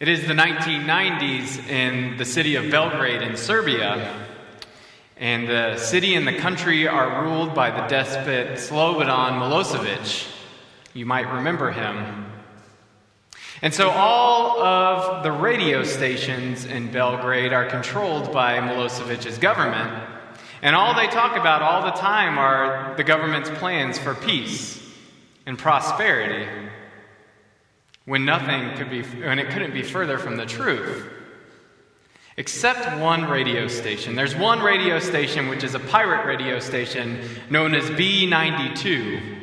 It is the 1990s in the city of Belgrade in Serbia, and the city and the country are ruled by the despot Slobodan Milosevic. You might remember him. And so all of the radio stations in Belgrade are controlled by Milosevic's government. And all they talk about all the time are the government's plans for peace and prosperity when nothing could be when it couldn't be further from the truth. Except one radio station. There's one radio station which is a pirate radio station known as b92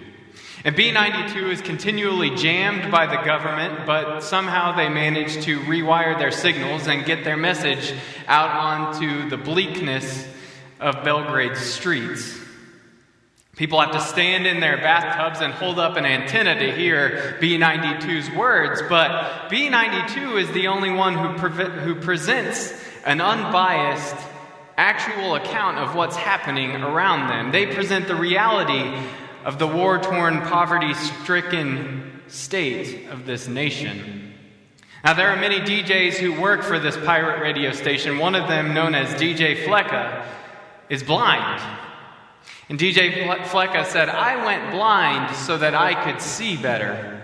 and b92 is continually jammed by the government but somehow they manage to rewire their signals and get their message out onto the bleakness of belgrade's streets People have to stand in their bathtubs and hold up an antenna to hear B92's words, but B92 is the only one who, pre- who presents an unbiased, actual account of what's happening around them. They present the reality of the war torn, poverty stricken state of this nation. Now, there are many DJs who work for this pirate radio station. One of them, known as DJ Flecka, is blind. And DJ Flecka said, I went blind so that I could see better.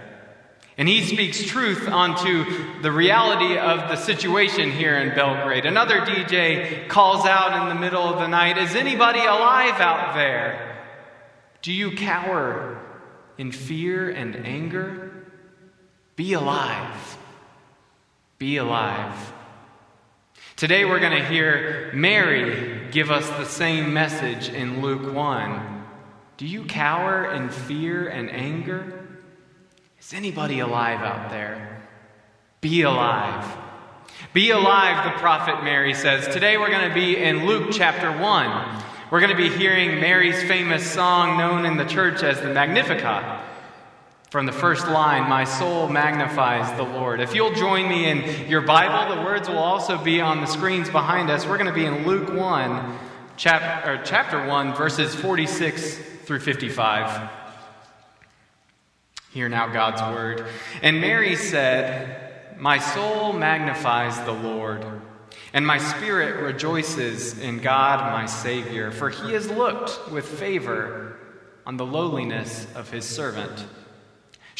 And he speaks truth onto the reality of the situation here in Belgrade. Another DJ calls out in the middle of the night, Is anybody alive out there? Do you cower in fear and anger? Be alive. Be alive. Today we're going to hear Mary give us the same message in Luke 1. Do you cower in fear and anger? Is anybody alive out there? Be alive. Be alive, the prophet Mary says. Today we're going to be in Luke chapter 1. We're going to be hearing Mary's famous song known in the church as the Magnificat. From the first line, my soul magnifies the Lord. If you'll join me in your Bible, the words will also be on the screens behind us. We're going to be in Luke 1, chapter, chapter 1, verses 46 through 55. Hear now God's word. And Mary said, My soul magnifies the Lord, and my spirit rejoices in God my Savior, for he has looked with favor on the lowliness of his servant.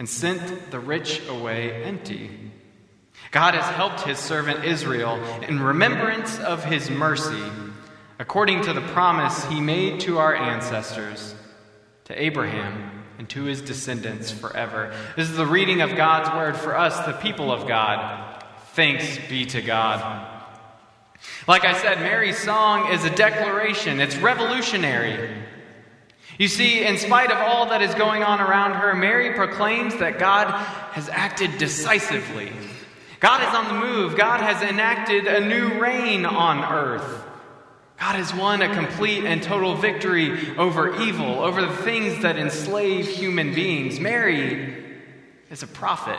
and sent the rich away empty. God has helped his servant Israel in remembrance of his mercy, according to the promise he made to our ancestors, to Abraham and to his descendants forever. This is the reading of God's word for us, the people of God. Thanks be to God. Like I said, Mary's song is a declaration, it's revolutionary. You see, in spite of all that is going on around her, Mary proclaims that God has acted decisively. God is on the move. God has enacted a new reign on earth. God has won a complete and total victory over evil, over the things that enslave human beings. Mary is a prophet.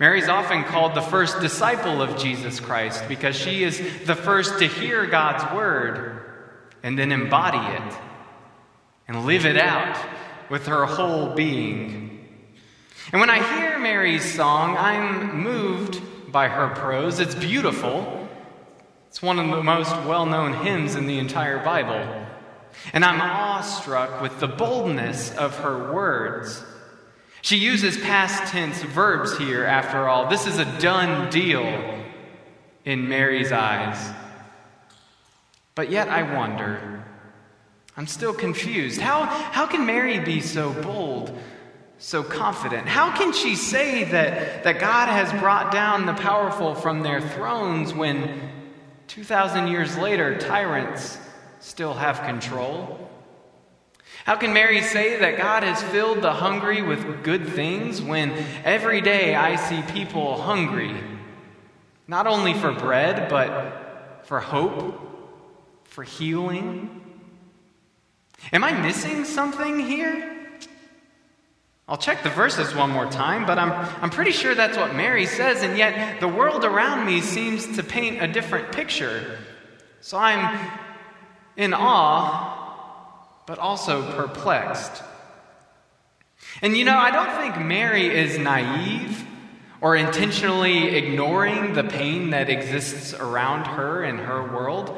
Mary is often called the first disciple of Jesus Christ because she is the first to hear God's word and then embody it and live it out with her whole being. And when I hear Mary's song, I'm moved by her prose. It's beautiful. It's one of the most well known hymns in the entire Bible. And I'm awestruck with the boldness of her words. She uses past tense verbs here, after all. This is a done deal in Mary's eyes. But yet I wonder I'm still confused. How, how can Mary be so bold, so confident? How can she say that, that God has brought down the powerful from their thrones when 2,000 years later tyrants still have control? How can Mary say that God has filled the hungry with good things when every day I see people hungry? Not only for bread, but for hope, for healing. Am I missing something here? I'll check the verses one more time, but I'm, I'm pretty sure that's what Mary says, and yet the world around me seems to paint a different picture. So I'm in awe, but also perplexed. And you know, I don't think Mary is naive or intentionally ignoring the pain that exists around her in her world.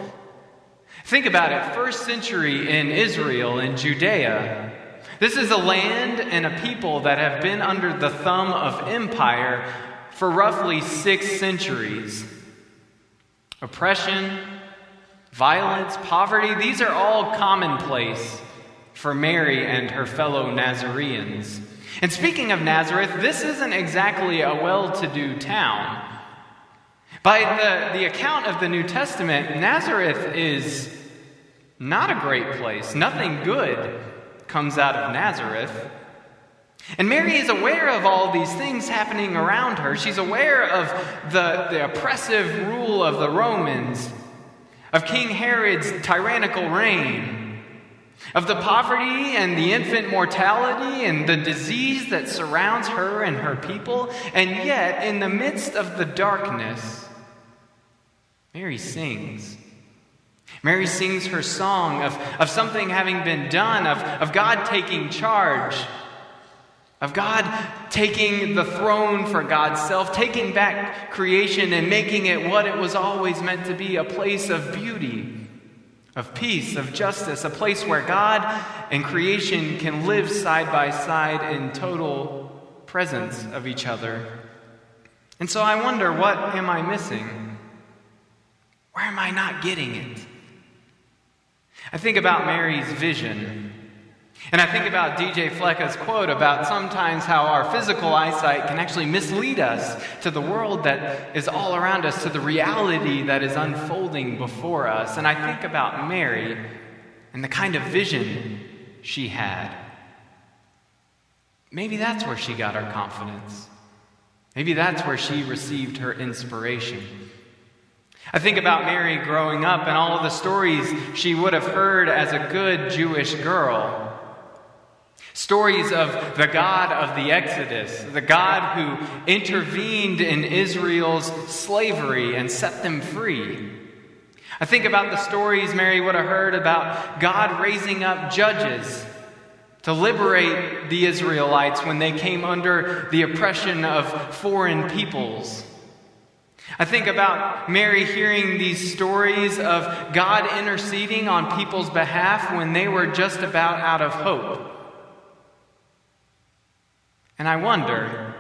Think about it first century in Israel, in Judea. This is a land and a people that have been under the thumb of empire for roughly six centuries. Oppression, violence, poverty, these are all commonplace for Mary and her fellow Nazareans. And speaking of Nazareth, this isn't exactly a well to do town. By the, the account of the New Testament, Nazareth is not a great place. Nothing good comes out of Nazareth. And Mary is aware of all these things happening around her. She's aware of the, the oppressive rule of the Romans, of King Herod's tyrannical reign, of the poverty and the infant mortality and the disease that surrounds her and her people. And yet, in the midst of the darkness, Mary sings. Mary sings her song of, of something having been done, of, of God taking charge, of God taking the throne for God's self, taking back creation and making it what it was always meant to be a place of beauty, of peace, of justice, a place where God and creation can live side by side in total presence of each other. And so I wonder what am I missing? Where am I not getting it? I think about Mary's vision. And I think about DJ Flecka's quote about sometimes how our physical eyesight can actually mislead us to the world that is all around us, to the reality that is unfolding before us. And I think about Mary and the kind of vision she had. Maybe that's where she got her confidence. Maybe that's where she received her inspiration. I think about Mary growing up and all the stories she would have heard as a good Jewish girl. Stories of the God of the Exodus, the God who intervened in Israel's slavery and set them free. I think about the stories Mary would have heard about God raising up judges to liberate the Israelites when they came under the oppression of foreign peoples. I think about Mary hearing these stories of God interceding on people's behalf when they were just about out of hope. And I wonder,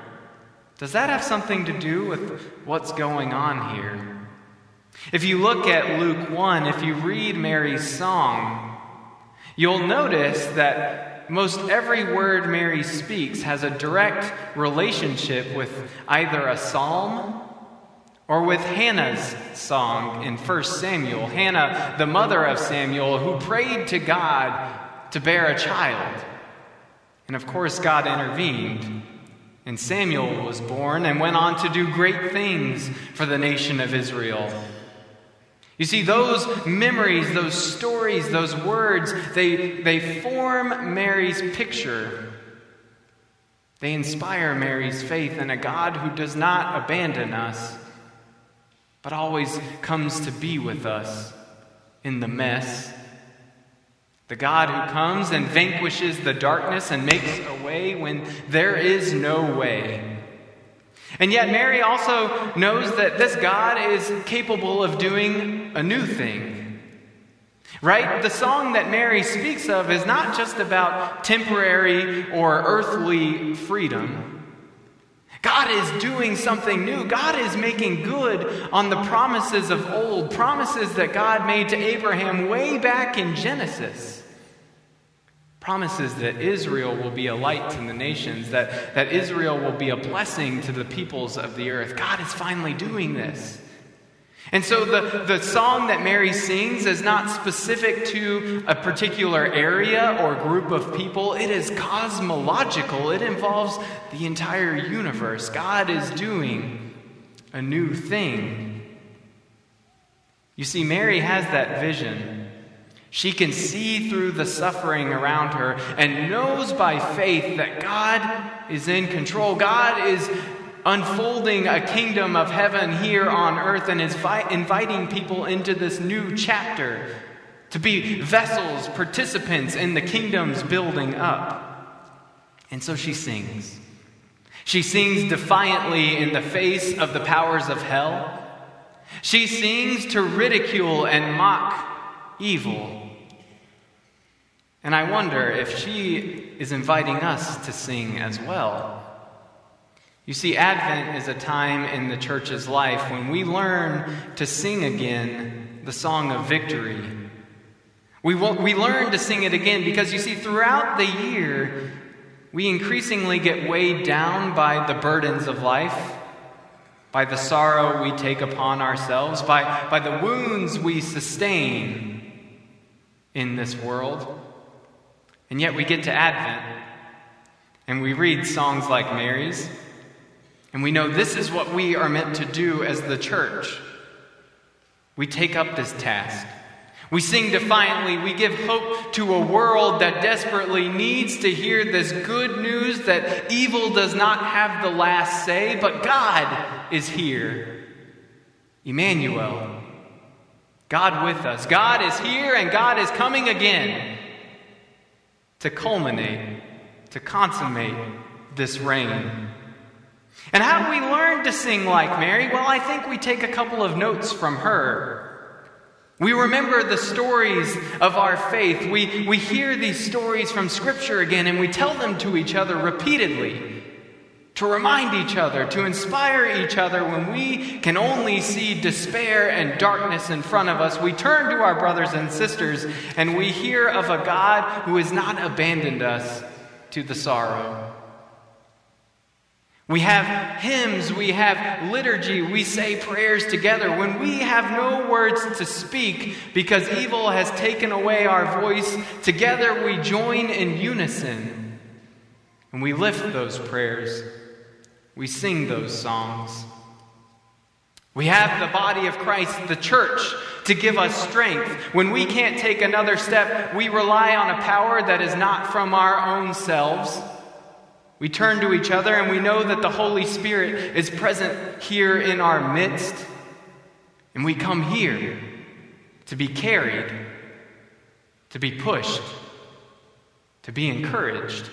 does that have something to do with what's going on here? If you look at Luke 1, if you read Mary's song, you'll notice that most every word Mary speaks has a direct relationship with either a psalm or with Hannah's song in 1 Samuel. Hannah, the mother of Samuel, who prayed to God to bear a child. And of course, God intervened. And Samuel was born and went on to do great things for the nation of Israel. You see, those memories, those stories, those words, they, they form Mary's picture. They inspire Mary's faith in a God who does not abandon us but always comes to be with us in the mess. The God who comes and vanquishes the darkness and makes a way when there is no way. And yet, Mary also knows that this God is capable of doing a new thing. Right? The song that Mary speaks of is not just about temporary or earthly freedom. God is doing something new. God is making good on the promises of old, promises that God made to Abraham way back in Genesis. Promises that Israel will be a light to the nations, that, that Israel will be a blessing to the peoples of the earth. God is finally doing this. And so the, the song that Mary sings is not specific to a particular area or group of people. It is cosmological. It involves the entire universe. God is doing a new thing. You see, Mary has that vision. She can see through the suffering around her and knows by faith that God is in control. God is unfolding a kingdom of heaven here on earth and is vi- inviting people into this new chapter to be vessels, participants in the kingdom's building up. And so she sings. She sings defiantly in the face of the powers of hell. She sings to ridicule and mock evil. And I wonder if she is inviting us to sing as well. You see, Advent is a time in the church's life when we learn to sing again the song of victory. We, we learn to sing it again because you see, throughout the year, we increasingly get weighed down by the burdens of life, by the sorrow we take upon ourselves, by, by the wounds we sustain in this world. And yet we get to Advent and we read songs like Mary's and we know this is what we are meant to do as the church. We take up this task. We sing defiantly. We give hope to a world that desperately needs to hear this good news that evil does not have the last say, but God is here. Emmanuel. God with us. God is here and God is coming again to culminate, to consummate this reign. And how do we learn to sing like Mary? Well, I think we take a couple of notes from her. We remember the stories of our faith. We, we hear these stories from Scripture again and we tell them to each other repeatedly to remind each other, to inspire each other when we can only see despair and darkness in front of us. We turn to our brothers and sisters and we hear of a God who has not abandoned us to the sorrow. We have hymns, we have liturgy, we say prayers together. When we have no words to speak because evil has taken away our voice, together we join in unison and we lift those prayers. We sing those songs. We have the body of Christ, the church, to give us strength. When we can't take another step, we rely on a power that is not from our own selves. We turn to each other and we know that the Holy Spirit is present here in our midst. And we come here to be carried, to be pushed, to be encouraged.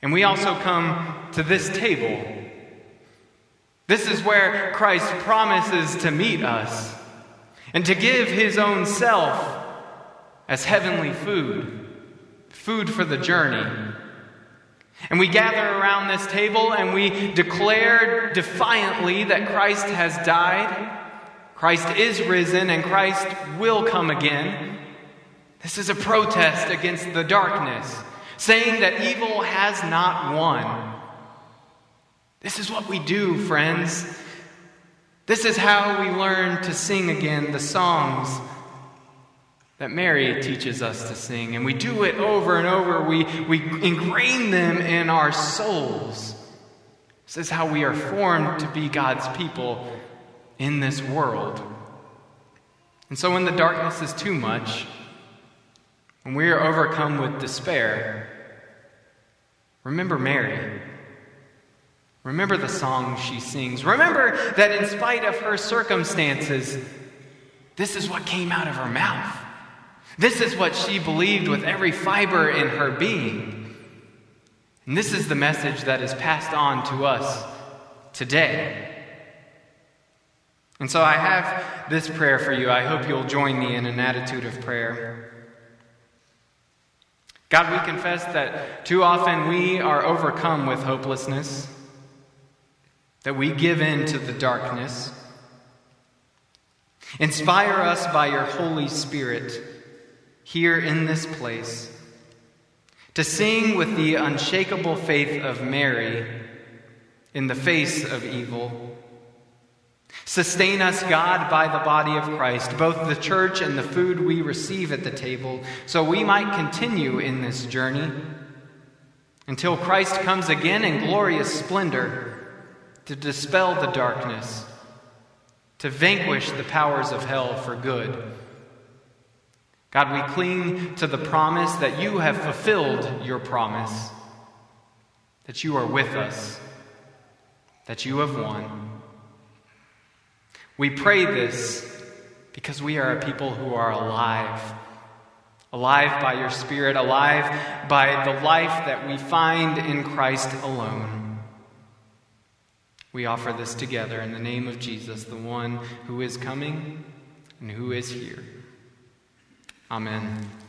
And we also come to this table. This is where Christ promises to meet us and to give his own self as heavenly food, food for the journey and we gather around this table and we declare defiantly that Christ has died, Christ is risen, and Christ will come again. This is a protest against the darkness, saying that evil has not won. This is what we do, friends. This is how we learn to sing again the songs that Mary teaches us to sing. And we do it over and over. We, we ingrain them in our souls. This is how we are formed to be God's people in this world. And so when the darkness is too much, when we are overcome with despair, remember Mary. Remember the song she sings. Remember that in spite of her circumstances, this is what came out of her mouth. This is what she believed with every fiber in her being. And this is the message that is passed on to us today. And so I have this prayer for you. I hope you'll join me in an attitude of prayer. God, we confess that too often we are overcome with hopelessness, that we give in to the darkness. Inspire us by your Holy Spirit here in this place, to sing with the unshakable faith of Mary in the face of evil, Sustain us, God, by the body of Christ, both the church and the food we receive at the table, so we might continue in this journey until Christ comes again in glorious splendor to dispel the darkness, to vanquish the powers of hell for good. God, we cling to the promise that you have fulfilled your promise, that you are with us, that you have won. We pray this because we are a people who are alive. Alive by your Spirit, alive by the life that we find in Christ alone. We offer this together in the name of Jesus, the one who is coming and who is here. Amen.